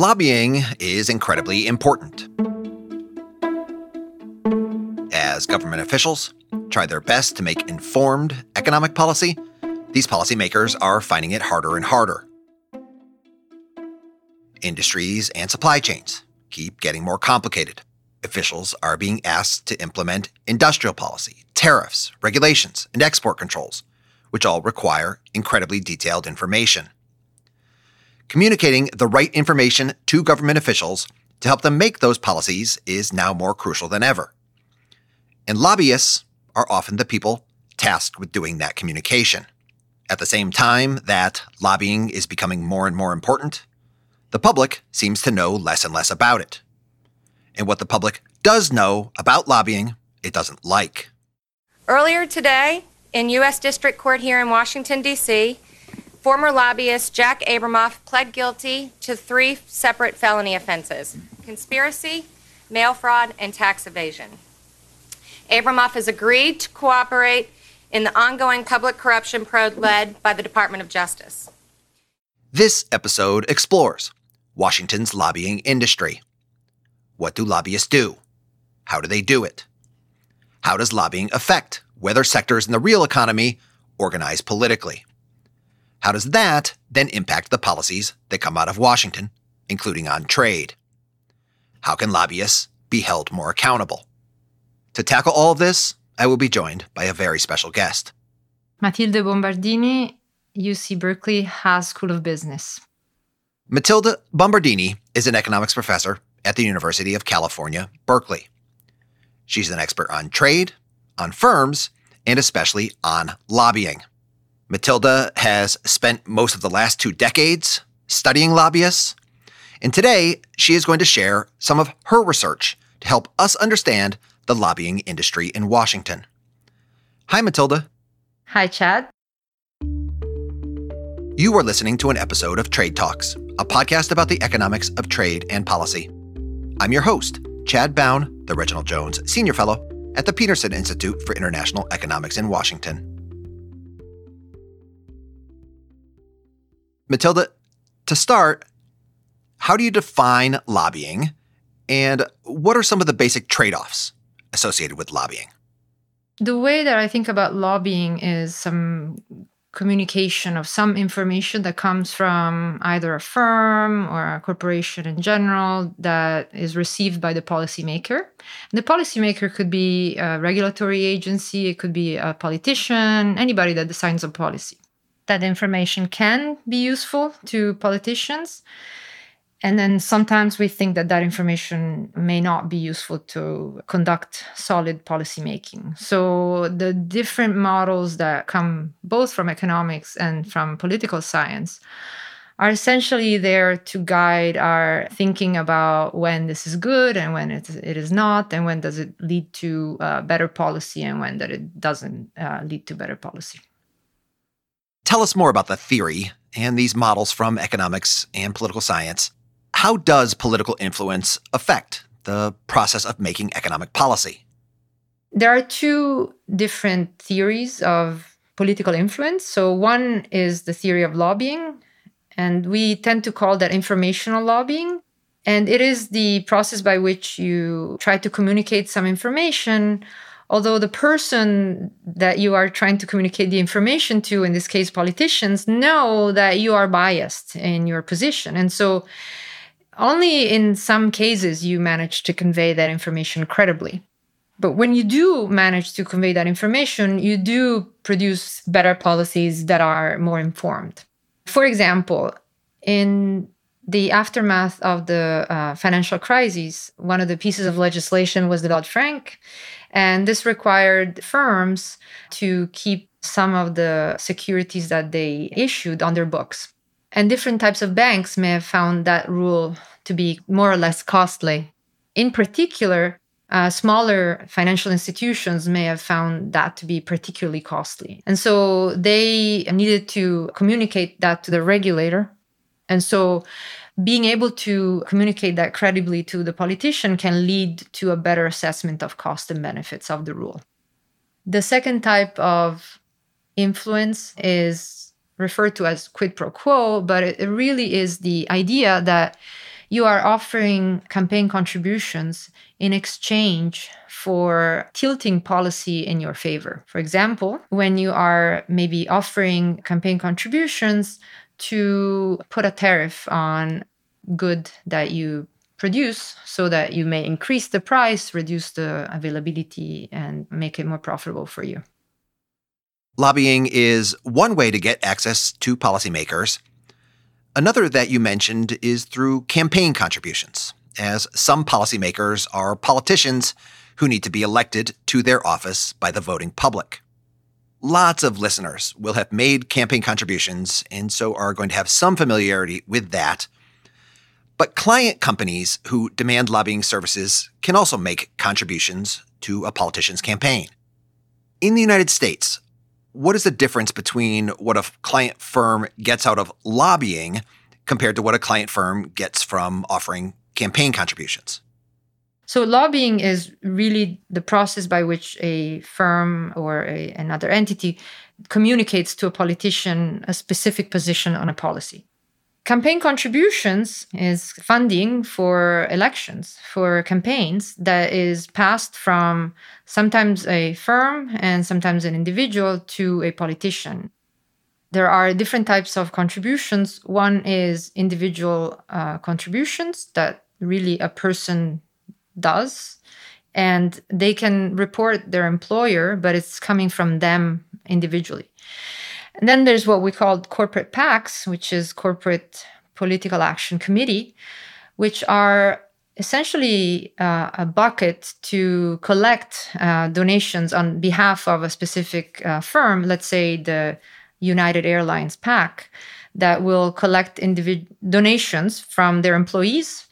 Lobbying is incredibly important. As government officials try their best to make informed economic policy, these policymakers are finding it harder and harder. Industries and supply chains keep getting more complicated. Officials are being asked to implement industrial policy, tariffs, regulations, and export controls, which all require incredibly detailed information communicating the right information to government officials to help them make those policies is now more crucial than ever. And lobbyists are often the people tasked with doing that communication. At the same time that lobbying is becoming more and more important, the public seems to know less and less about it. And what the public does know about lobbying, it doesn't like. Earlier today, in U.S. District Court here in Washington, D.C., Former lobbyist Jack Abramoff pled guilty to three separate felony offenses conspiracy, mail fraud, and tax evasion. Abramoff has agreed to cooperate in the ongoing public corruption probe led by the Department of Justice. This episode explores Washington's lobbying industry. What do lobbyists do? How do they do it? How does lobbying affect whether sectors in the real economy organize politically? How does that then impact the policies that come out of Washington, including on trade? How can lobbyists be held more accountable? To tackle all of this, I will be joined by a very special guest. Matilde Bombardini, UC Berkeley Haas School of Business. Matilda Bombardini is an economics professor at the University of California, Berkeley. She's an expert on trade, on firms, and especially on lobbying. Matilda has spent most of the last two decades studying lobbyists, and today she is going to share some of her research to help us understand the lobbying industry in Washington. Hi, Matilda. Hi, Chad. You are listening to an episode of Trade Talks, a podcast about the economics of trade and policy. I'm your host, Chad Bown, the Reginald Jones Senior Fellow at the Peterson Institute for International Economics in Washington. Matilda, to start, how do you define lobbying and what are some of the basic trade offs associated with lobbying? The way that I think about lobbying is some communication of some information that comes from either a firm or a corporation in general that is received by the policymaker. And the policymaker could be a regulatory agency, it could be a politician, anybody that decides on policy that information can be useful to politicians. And then sometimes we think that that information may not be useful to conduct solid policymaking. So the different models that come both from economics and from political science are essentially there to guide our thinking about when this is good and when it, it is not, and when does it lead to uh, better policy and when that it doesn't uh, lead to better policy. Tell us more about the theory and these models from economics and political science. How does political influence affect the process of making economic policy? There are two different theories of political influence. So, one is the theory of lobbying, and we tend to call that informational lobbying. And it is the process by which you try to communicate some information although the person that you are trying to communicate the information to, in this case, politicians, know that you are biased in your position. And so only in some cases you manage to convey that information credibly. But when you do manage to convey that information, you do produce better policies that are more informed. For example, in the aftermath of the uh, financial crisis, one of the pieces of legislation was the Dodd Frank and this required firms to keep some of the securities that they issued on their books. And different types of banks may have found that rule to be more or less costly. In particular, uh, smaller financial institutions may have found that to be particularly costly. And so they needed to communicate that to the regulator. And so being able to communicate that credibly to the politician can lead to a better assessment of cost and benefits of the rule. The second type of influence is referred to as quid pro quo, but it really is the idea that you are offering campaign contributions in exchange for tilting policy in your favor. For example, when you are maybe offering campaign contributions to put a tariff on good that you produce so that you may increase the price, reduce the availability, and make it more profitable for you. Lobbying is one way to get access to policymakers. Another that you mentioned is through campaign contributions, as some policymakers are politicians who need to be elected to their office by the voting public. Lots of listeners will have made campaign contributions and so are going to have some familiarity with that. But client companies who demand lobbying services can also make contributions to a politician's campaign. In the United States, what is the difference between what a client firm gets out of lobbying compared to what a client firm gets from offering campaign contributions? So, lobbying is really the process by which a firm or a, another entity communicates to a politician a specific position on a policy. Campaign contributions is funding for elections, for campaigns that is passed from sometimes a firm and sometimes an individual to a politician. There are different types of contributions. One is individual uh, contributions that really a person does, and they can report their employer, but it's coming from them individually. And then there's what we call corporate PACs, which is Corporate Political Action Committee, which are essentially uh, a bucket to collect uh, donations on behalf of a specific uh, firm, let's say the United Airlines PAC, that will collect individ- donations from their employees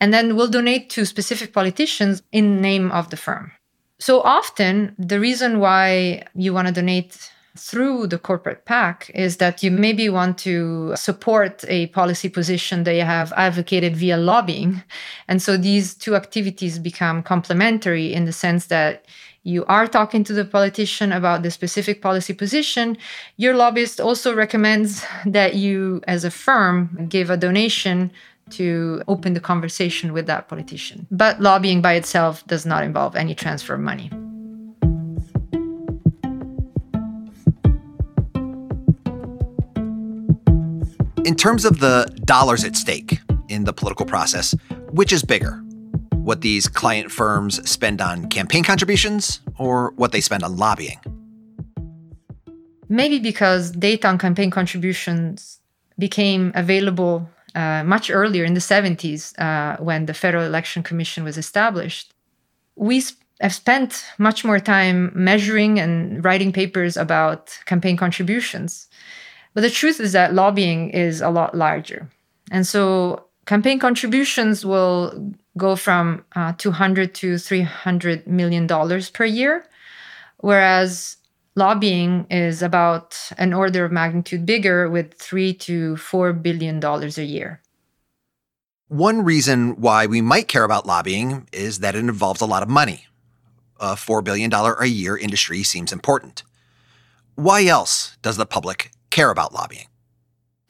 and then will donate to specific politicians in name of the firm. So often, the reason why you want to donate through the corporate PAC is that you maybe want to support a policy position that you have advocated via lobbying. And so these two activities become complementary in the sense that you are talking to the politician about the specific policy position. Your lobbyist also recommends that you, as a firm, give a donation to open the conversation with that politician. But lobbying by itself does not involve any transfer of money. In terms of the dollars at stake in the political process, which is bigger? What these client firms spend on campaign contributions or what they spend on lobbying? Maybe because data on campaign contributions became available uh, much earlier in the 70s uh, when the Federal Election Commission was established. We sp- have spent much more time measuring and writing papers about campaign contributions. But the truth is that lobbying is a lot larger. And so campaign contributions will go from uh, 200 to 300 million dollars per year, whereas lobbying is about an order of magnitude bigger with 3 to 4 billion dollars a year. One reason why we might care about lobbying is that it involves a lot of money. A $4 billion a year industry seems important. Why else does the public care about lobbying?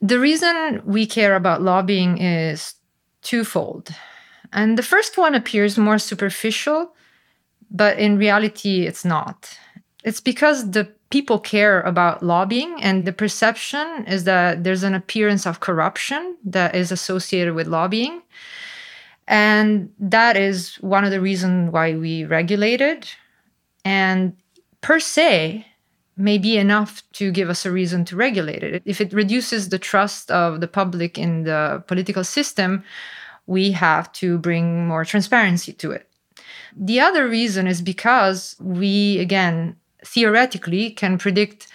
The reason we care about lobbying is twofold. And the first one appears more superficial, but in reality, it's not. It's because the people care about lobbying, and the perception is that there's an appearance of corruption that is associated with lobbying. And that is one of the reasons why we regulate it. And per se, may be enough to give us a reason to regulate it. If it reduces the trust of the public in the political system, we have to bring more transparency to it. The other reason is because we, again, theoretically can predict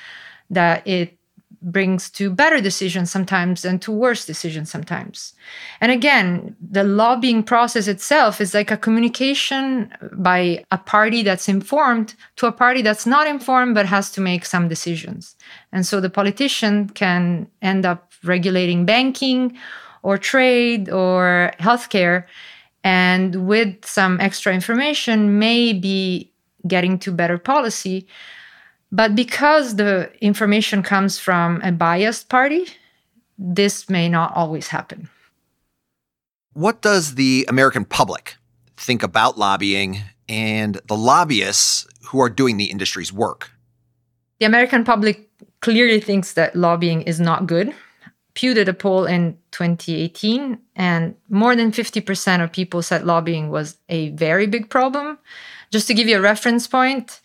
that it brings to better decisions sometimes and to worse decisions sometimes. And again, the lobbying process itself is like a communication by a party that's informed to a party that's not informed but has to make some decisions. And so the politician can end up regulating banking or trade or healthcare and with some extra information may be getting to better policy but because the information comes from a biased party, this may not always happen. What does the American public think about lobbying and the lobbyists who are doing the industry's work? The American public clearly thinks that lobbying is not good. Pew did a poll in 2018, and more than 50% of people said lobbying was a very big problem. Just to give you a reference point,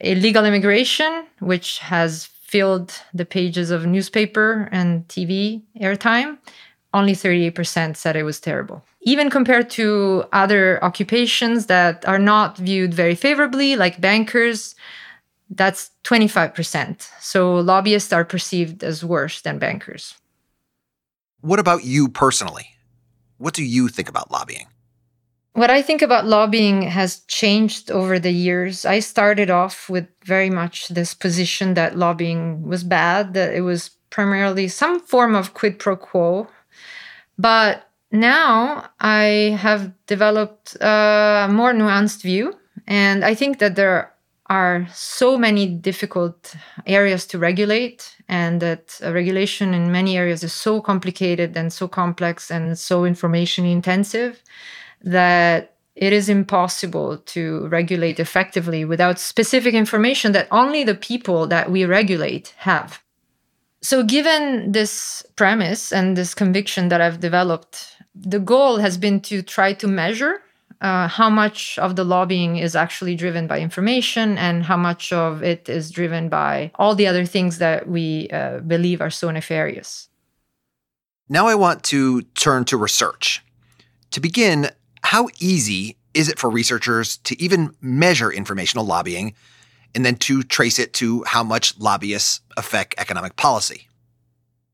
illegal immigration, which has filled the pages of newspaper and TV airtime, only 38% said it was terrible. Even compared to other occupations that are not viewed very favorably, like bankers, that's 25%. So lobbyists are perceived as worse than bankers. What about you personally? What do you think about lobbying? What I think about lobbying has changed over the years. I started off with very much this position that lobbying was bad, that it was primarily some form of quid pro quo. But now I have developed a more nuanced view. And I think that there are so many difficult areas to regulate, and that regulation in many areas is so complicated and so complex and so information intensive that it is impossible to regulate effectively without specific information that only the people that we regulate have. So, given this premise and this conviction that I've developed, the goal has been to try to measure uh, how much of the lobbying is actually driven by information and how much of it is driven by all the other things that we uh, believe are so nefarious. Now, I want to turn to research. To begin, how easy is it for researchers to even measure informational lobbying and then to trace it to how much lobbyists affect economic policy?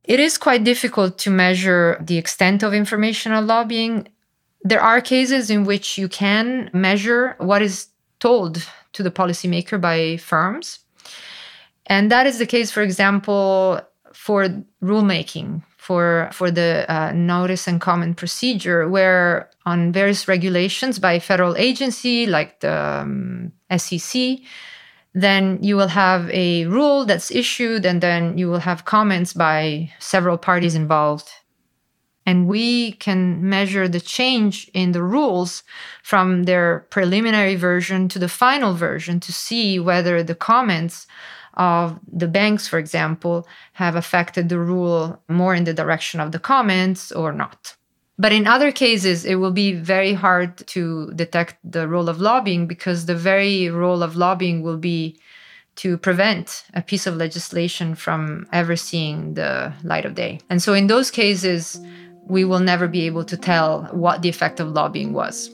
It is quite difficult to measure the extent of informational lobbying. There are cases in which you can measure what is told to the policymaker by firms. And that is the case, for example, for rulemaking for for the uh, notice and comment procedure, where on various regulations by federal agency like the um, SEC, then you will have a rule that's issued, and then you will have comments by several parties involved. And we can measure the change in the rules from their preliminary version to the final version to see whether the comments of the banks, for example, have affected the rule more in the direction of the comments or not. But in other cases, it will be very hard to detect the role of lobbying because the very role of lobbying will be to prevent a piece of legislation from ever seeing the light of day. And so in those cases, we will never be able to tell what the effect of lobbying was.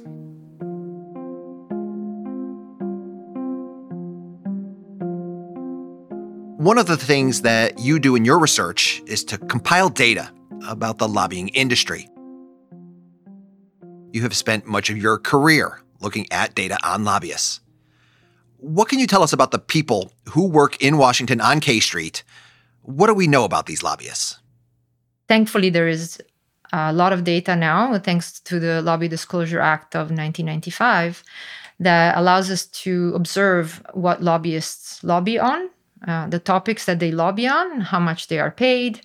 One of the things that you do in your research is to compile data about the lobbying industry. You have spent much of your career looking at data on lobbyists. What can you tell us about the people who work in Washington on K Street? What do we know about these lobbyists? Thankfully, there is a lot of data now, thanks to the Lobby Disclosure Act of 1995, that allows us to observe what lobbyists lobby on uh, the topics that they lobby on, how much they are paid.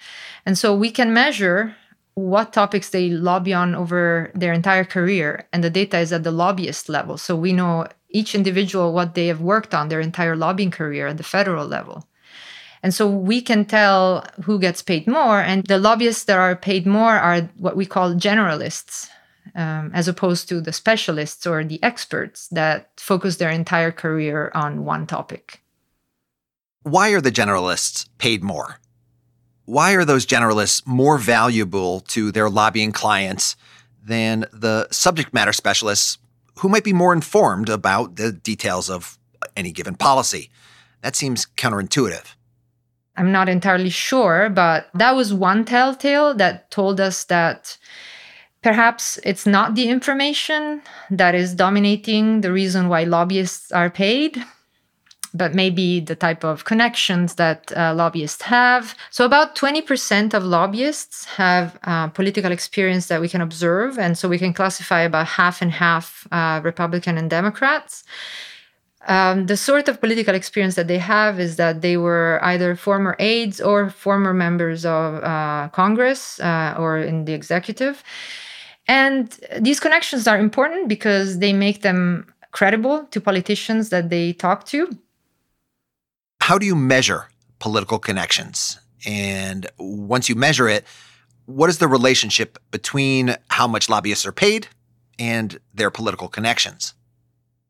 And so we can measure what topics they lobby on over their entire career. And the data is at the lobbyist level. So we know each individual what they have worked on their entire lobbying career at the federal level. And so we can tell who gets paid more. And the lobbyists that are paid more are what we call generalists, um, as opposed to the specialists or the experts that focus their entire career on one topic. Why are the generalists paid more? Why are those generalists more valuable to their lobbying clients than the subject matter specialists who might be more informed about the details of any given policy? That seems counterintuitive. I'm not entirely sure, but that was one telltale that told us that perhaps it's not the information that is dominating the reason why lobbyists are paid, but maybe the type of connections that uh, lobbyists have. So, about 20% of lobbyists have uh, political experience that we can observe. And so, we can classify about half and half uh, Republican and Democrats. Um, the sort of political experience that they have is that they were either former aides or former members of uh, Congress uh, or in the executive. And these connections are important because they make them credible to politicians that they talk to. How do you measure political connections? And once you measure it, what is the relationship between how much lobbyists are paid and their political connections?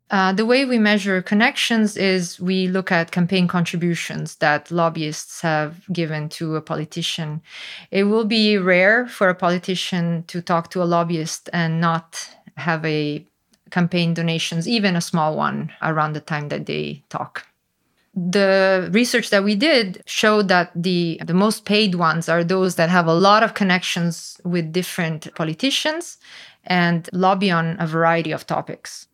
Uh, the way we measure connections is we look at campaign contributions that lobbyists have given to a politician. It will be rare for a politician to talk to a lobbyist and not have a campaign donations, even a small one, around the time that they talk. The research that we did showed that the, the most paid ones are those that have a lot of connections with different politicians and lobby on a variety of topics.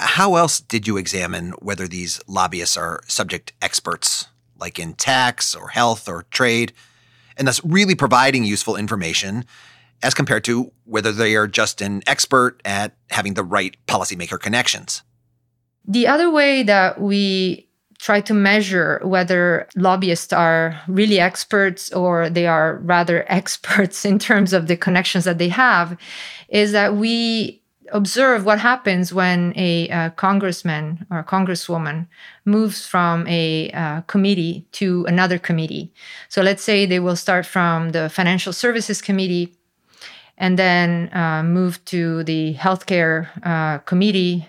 How else did you examine whether these lobbyists are subject experts, like in tax or health or trade, and thus really providing useful information as compared to whether they are just an expert at having the right policymaker connections? The other way that we try to measure whether lobbyists are really experts or they are rather experts in terms of the connections that they have is that we observe what happens when a, a congressman or a congresswoman moves from a uh, committee to another committee. So let's say they will start from the Financial Services Committee and then uh, move to the Healthcare uh, Committee.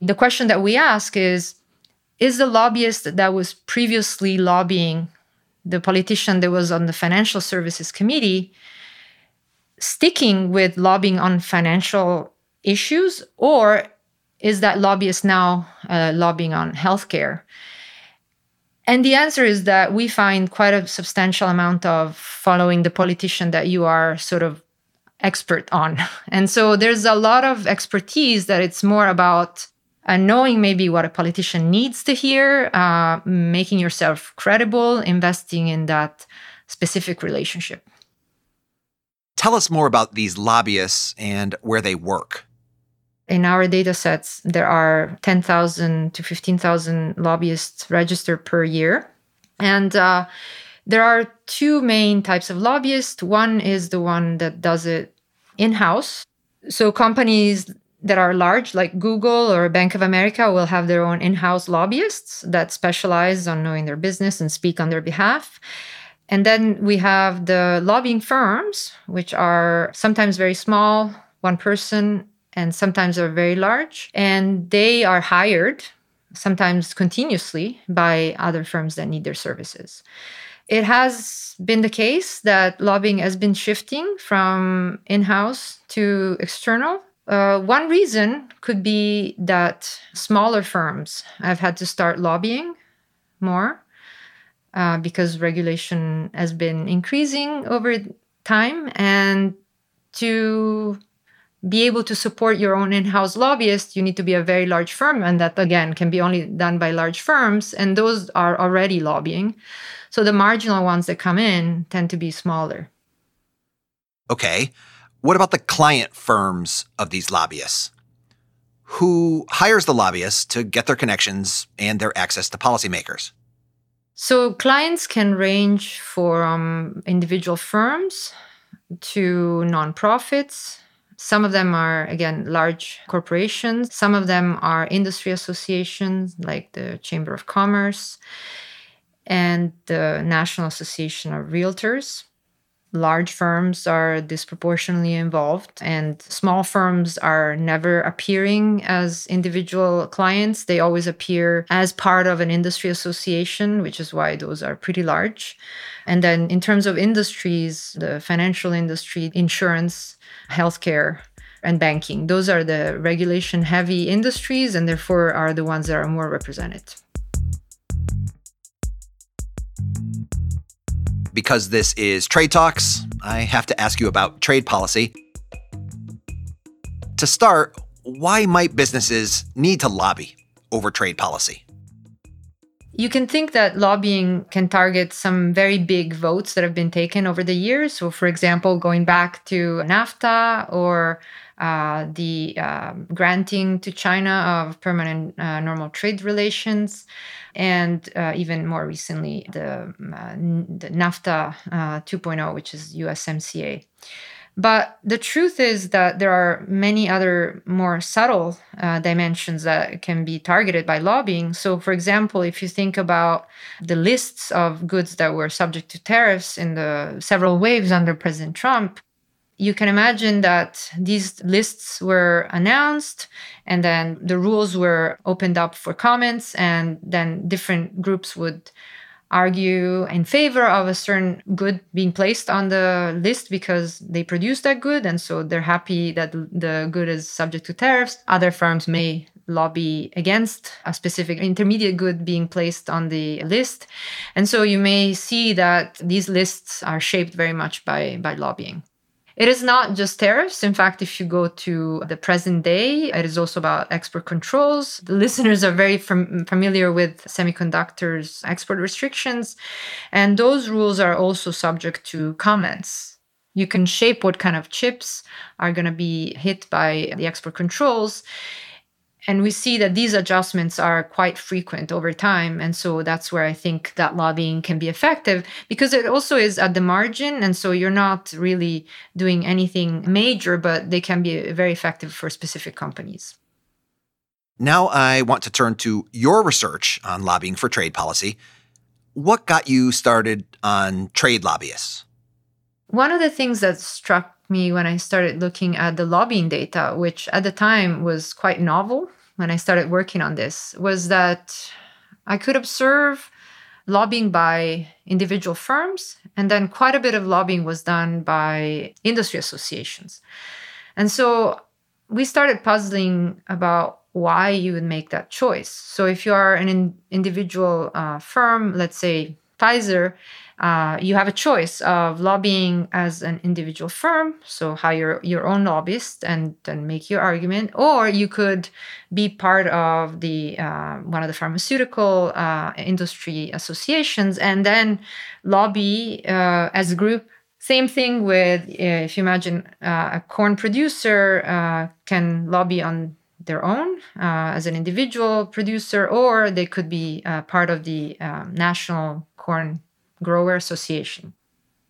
The question that we ask is Is the lobbyist that was previously lobbying the politician that was on the Financial Services Committee? sticking with lobbying on financial issues, or is that lobbyist now uh, lobbying on healthcare? And the answer is that we find quite a substantial amount of following the politician that you are sort of expert on. And so there's a lot of expertise that it's more about uh, knowing maybe what a politician needs to hear, uh, making yourself credible, investing in that specific relationship. Tell us more about these lobbyists and where they work. In our data sets, there are 10,000 to 15,000 lobbyists registered per year. And uh, there are two main types of lobbyists. One is the one that does it in house. So companies that are large, like Google or Bank of America, will have their own in house lobbyists that specialize on knowing their business and speak on their behalf. And then we have the lobbying firms, which are sometimes very small, one person and sometimes are very large. And they are hired, sometimes continuously, by other firms that need their services. It has been the case that lobbying has been shifting from in house to external. Uh, one reason could be that smaller firms have had to start lobbying more uh, because regulation has been increasing over time. And to be able to support your own in-house lobbyist you need to be a very large firm and that again can be only done by large firms and those are already lobbying so the marginal ones that come in tend to be smaller okay what about the client firms of these lobbyists who hires the lobbyists to get their connections and their access to policymakers so clients can range from individual firms to nonprofits some of them are, again, large corporations. Some of them are industry associations like the Chamber of Commerce and the National Association of Realtors. Large firms are disproportionately involved, and small firms are never appearing as individual clients. They always appear as part of an industry association, which is why those are pretty large. And then, in terms of industries, the financial industry, insurance, healthcare, and banking, those are the regulation heavy industries, and therefore are the ones that are more represented. Because this is Trade Talks, I have to ask you about trade policy. To start, why might businesses need to lobby over trade policy? You can think that lobbying can target some very big votes that have been taken over the years. So, for example, going back to NAFTA or uh, the uh, granting to China of permanent uh, normal trade relations, and uh, even more recently, the, uh, the NAFTA uh, 2.0, which is USMCA. But the truth is that there are many other more subtle uh, dimensions that can be targeted by lobbying. So, for example, if you think about the lists of goods that were subject to tariffs in the several waves under President Trump, you can imagine that these lists were announced and then the rules were opened up for comments, and then different groups would argue in favor of a certain good being placed on the list because they produce that good and so they're happy that the good is subject to tariffs. Other firms may lobby against a specific intermediate good being placed on the list. And so you may see that these lists are shaped very much by by lobbying it is not just tariffs. In fact, if you go to the present day, it is also about export controls. The listeners are very fam- familiar with semiconductors export restrictions, and those rules are also subject to comments. You can shape what kind of chips are going to be hit by the export controls. And we see that these adjustments are quite frequent over time. And so that's where I think that lobbying can be effective because it also is at the margin. And so you're not really doing anything major, but they can be very effective for specific companies. Now I want to turn to your research on lobbying for trade policy. What got you started on trade lobbyists? One of the things that struck me when I started looking at the lobbying data, which at the time was quite novel when I started working on this was that I could observe lobbying by individual firms, and then quite a bit of lobbying was done by industry associations. And so we started puzzling about why you would make that choice. So if you are an in- individual uh, firm, let's say Pfizer, uh, you have a choice of lobbying as an individual firm, so hire your own lobbyist and then make your argument, or you could be part of the uh, one of the pharmaceutical uh, industry associations and then lobby uh, as a group. Same thing with uh, if you imagine uh, a corn producer can lobby on their own as an individual producer, or they could be part of the um, national corn Grower Association.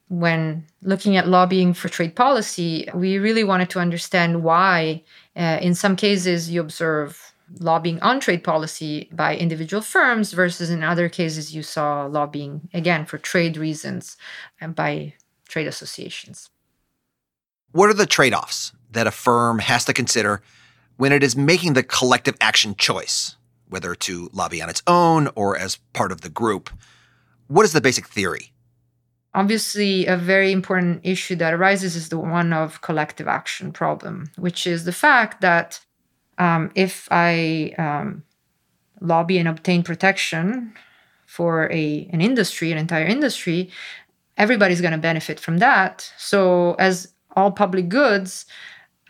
When looking at lobbying for trade policy, we really wanted to understand why, uh, in some cases, you observe lobbying on trade policy by individual firms versus in other cases you saw lobbying again for trade reasons and by trade associations. What are the trade offs that a firm has to consider when it is making the collective action choice, whether to lobby on its own or as part of the group? What is the basic theory? Obviously, a very important issue that arises is the one of collective action problem, which is the fact that um, if I um, lobby and obtain protection for a an industry, an entire industry, everybody's going to benefit from that. So, as all public goods,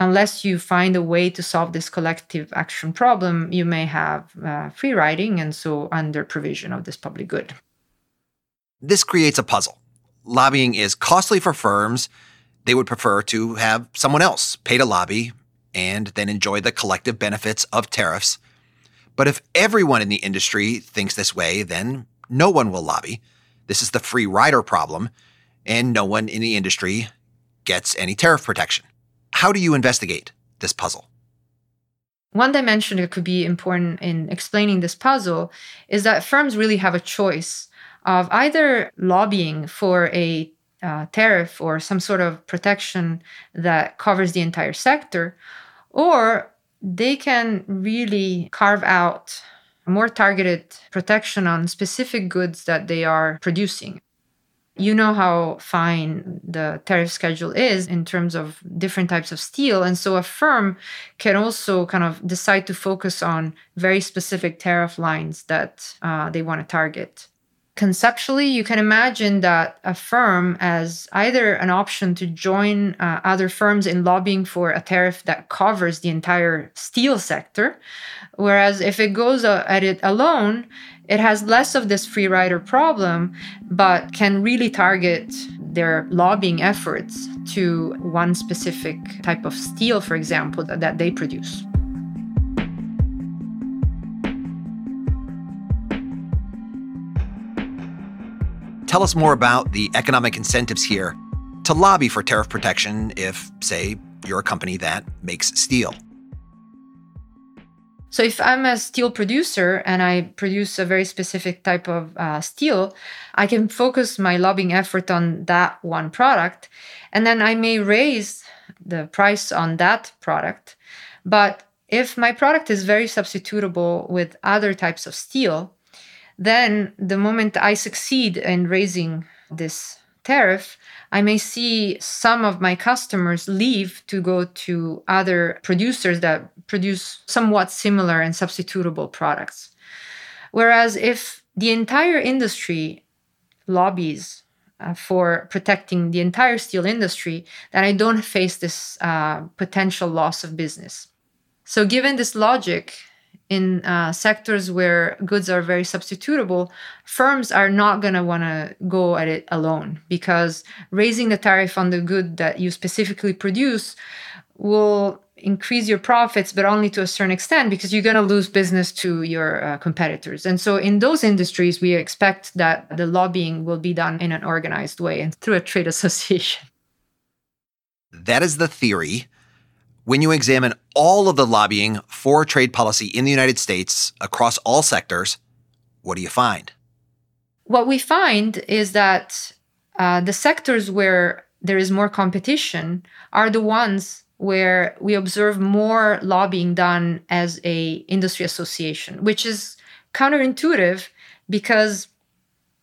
unless you find a way to solve this collective action problem, you may have uh, free riding and so under provision of this public good. This creates a puzzle. Lobbying is costly for firms. They would prefer to have someone else pay to lobby and then enjoy the collective benefits of tariffs. But if everyone in the industry thinks this way, then no one will lobby. This is the free rider problem, and no one in the industry gets any tariff protection. How do you investigate this puzzle? One dimension that could be important in explaining this puzzle is that firms really have a choice of either lobbying for a uh, tariff or some sort of protection that covers the entire sector, or they can really carve out more targeted protection on specific goods that they are producing. You know how fine the tariff schedule is in terms of different types of steel. And so a firm can also kind of decide to focus on very specific tariff lines that uh, they want to target conceptually, you can imagine that a firm as either an option to join uh, other firms in lobbying for a tariff that covers the entire steel sector, whereas if it goes uh, at it alone, it has less of this free rider problem, but can really target their lobbying efforts to one specific type of steel, for example, that, that they produce. Tell us more about the economic incentives here to lobby for tariff protection if, say, you're a company that makes steel? So, if I'm a steel producer and I produce a very specific type of uh, steel, I can focus my lobbying effort on that one product. And then I may raise the price on that product. But if my product is very substitutable with other types of steel, then the moment I succeed in raising this tariff, I may see some of my customers leave to go to other producers that produce somewhat similar and substitutable products. Whereas if the entire industry lobbies uh, for protecting the entire steel industry, then I don't face this uh, potential loss of business. So, given this logic, in uh, sectors where goods are very substitutable, firms are not going to want to go at it alone because raising the tariff on the good that you specifically produce will increase your profits, but only to a certain extent because you're going to lose business to your uh, competitors. And so, in those industries, we expect that the lobbying will be done in an organized way and through a trade association. That is the theory when you examine all of the lobbying for trade policy in the United States across all sectors, what do you find? What we find is that uh, the sectors where there is more competition are the ones where we observe more lobbying done as a industry association, which is counterintuitive because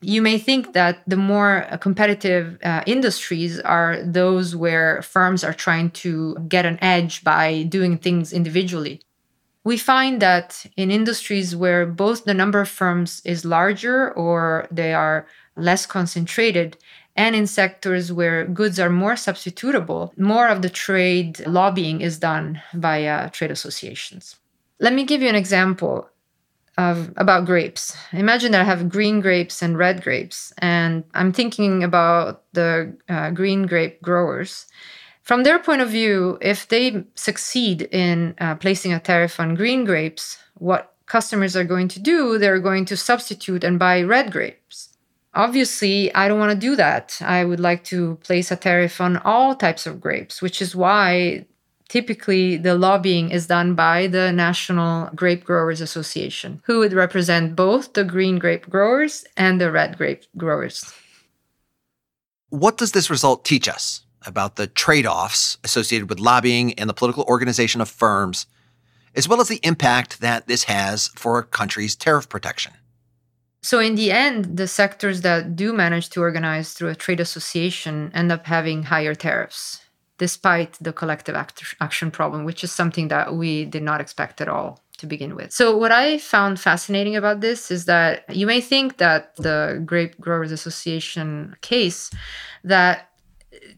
you may think that the more uh, competitive uh, industries are those where firms are trying to get an edge by doing things individually. We find that in industries where both the number of firms is larger or they are less concentrated, and in sectors where goods are more substitutable, more of the trade lobbying is done via trade associations. Let me give you an example of about grapes. Imagine that I have green grapes and red grapes, and I'm thinking about the uh, green grape growers. From their point of view, if they succeed in uh, placing a tariff on green grapes, what customers are going to do, they're going to substitute and buy red grapes. Obviously, I don't want to do that. I would like to place a tariff on all types of grapes, which is why typically the lobbying is done by the National Grape Growers Association, who would represent both the green grape growers and the red grape growers. What does this result teach us about the trade offs associated with lobbying and the political organization of firms, as well as the impact that this has for a country's tariff protection? So, in the end, the sectors that do manage to organize through a trade association end up having higher tariffs despite the collective act- action problem, which is something that we did not expect at all to begin with. So, what I found fascinating about this is that you may think that the Grape Growers Association case that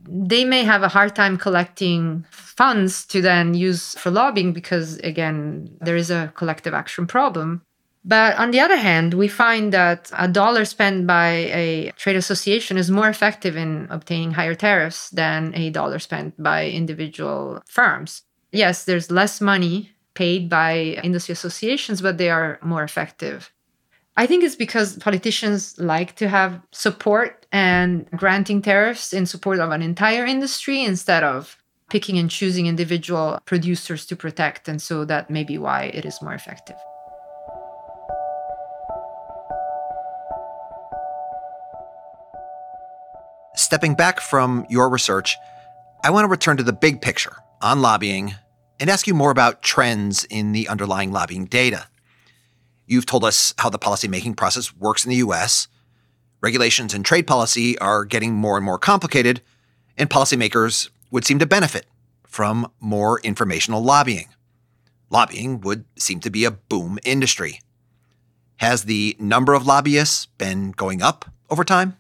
they may have a hard time collecting funds to then use for lobbying because again there is a collective action problem but on the other hand, we find that a dollar spent by a trade association is more effective in obtaining higher tariffs than a dollar spent by individual firms. Yes, there's less money paid by industry associations, but they are more effective. I think it's because politicians like to have support and granting tariffs in support of an entire industry instead of picking and choosing individual producers to protect. And so that may be why it is more effective. Stepping back from your research, I want to return to the big picture on lobbying and ask you more about trends in the underlying lobbying data. You've told us how the policymaking process works in the US. Regulations and trade policy are getting more and more complicated, and policymakers would seem to benefit from more informational lobbying. Lobbying would seem to be a boom industry. Has the number of lobbyists been going up over time?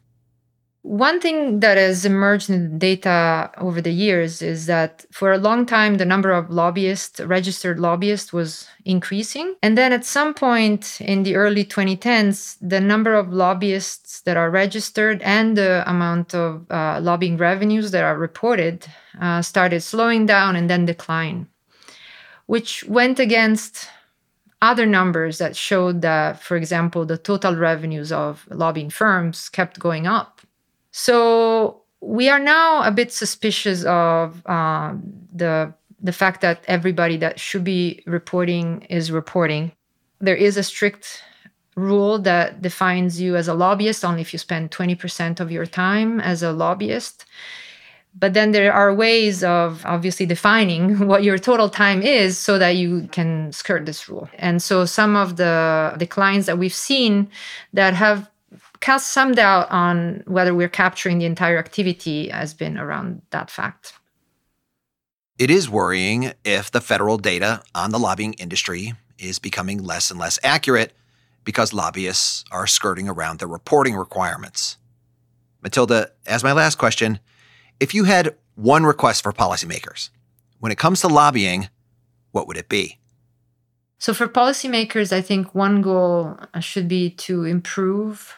One thing that has emerged in data over the years is that for a long time, the number of lobbyists, registered lobbyists, was increasing. And then at some point in the early 2010s, the number of lobbyists that are registered and the amount of uh, lobbying revenues that are reported uh, started slowing down and then decline, which went against other numbers that showed that, for example, the total revenues of lobbying firms kept going up so we are now a bit suspicious of uh, the the fact that everybody that should be reporting is reporting. There is a strict rule that defines you as a lobbyist only if you spend 20% of your time as a lobbyist. But then there are ways of obviously defining what your total time is so that you can skirt this rule. And so some of the the clients that we've seen that have cast some doubt on whether we're capturing the entire activity has been around that fact. It is worrying if the federal data on the lobbying industry is becoming less and less accurate because lobbyists are skirting around the reporting requirements. Matilde, as my last question, if you had one request for policymakers, when it comes to lobbying, what would it be? So, for policymakers, I think one goal should be to improve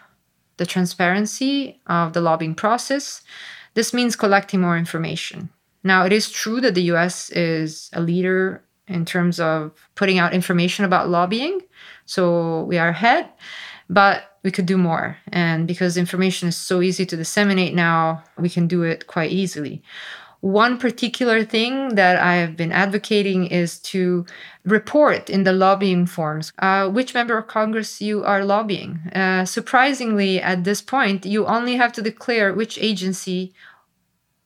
the transparency of the lobbying process. This means collecting more information. Now, it is true that the US is a leader in terms of putting out information about lobbying. So we are ahead, but we could do more. And because information is so easy to disseminate now, we can do it quite easily. One particular thing that I have been advocating is to report in the lobbying forms uh, which member of Congress you are lobbying. Uh, surprisingly, at this point, you only have to declare which agency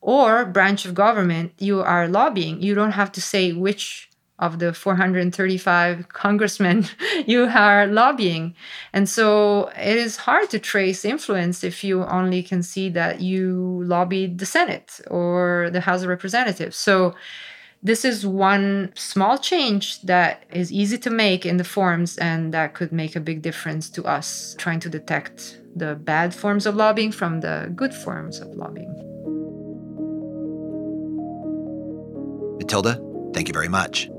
or branch of government you are lobbying. You don't have to say which of the 435 congressmen you are lobbying. And so it is hard to trace influence if you only can see that you lobbied the Senate or the House of Representatives. So this is one small change that is easy to make in the forms and that could make a big difference to us trying to detect the bad forms of lobbying from the good forms of lobbying. Matilde, thank you very much.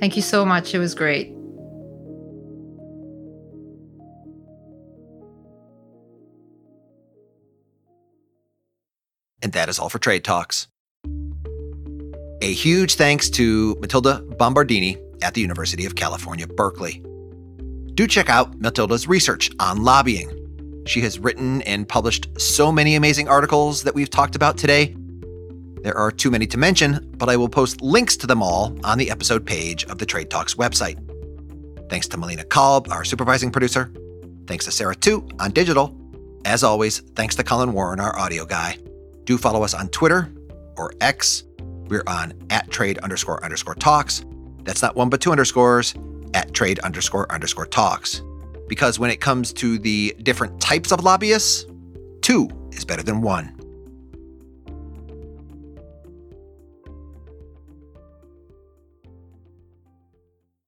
Thank you so much. It was great. And that is all for Trade Talks. A huge thanks to Matilde Bombardini at the University of California, Berkeley. Do check out Matilde's research on lobbying. She has written and published so many amazing articles that we've talked about today there are too many to mention, but I will post links to them all on the episode page of the Trade Talks website. Thanks to Melina Kolb, our supervising producer. Thanks to Sarah Tu on digital. As always, thanks to Colin Warren, our audio guy. Do follow us on Twitter or X. We're on at trade underscore underscore talks. That's not one but two underscores at trade underscore underscore talks. Because when it comes to the different types of lobbyists, two is better than one.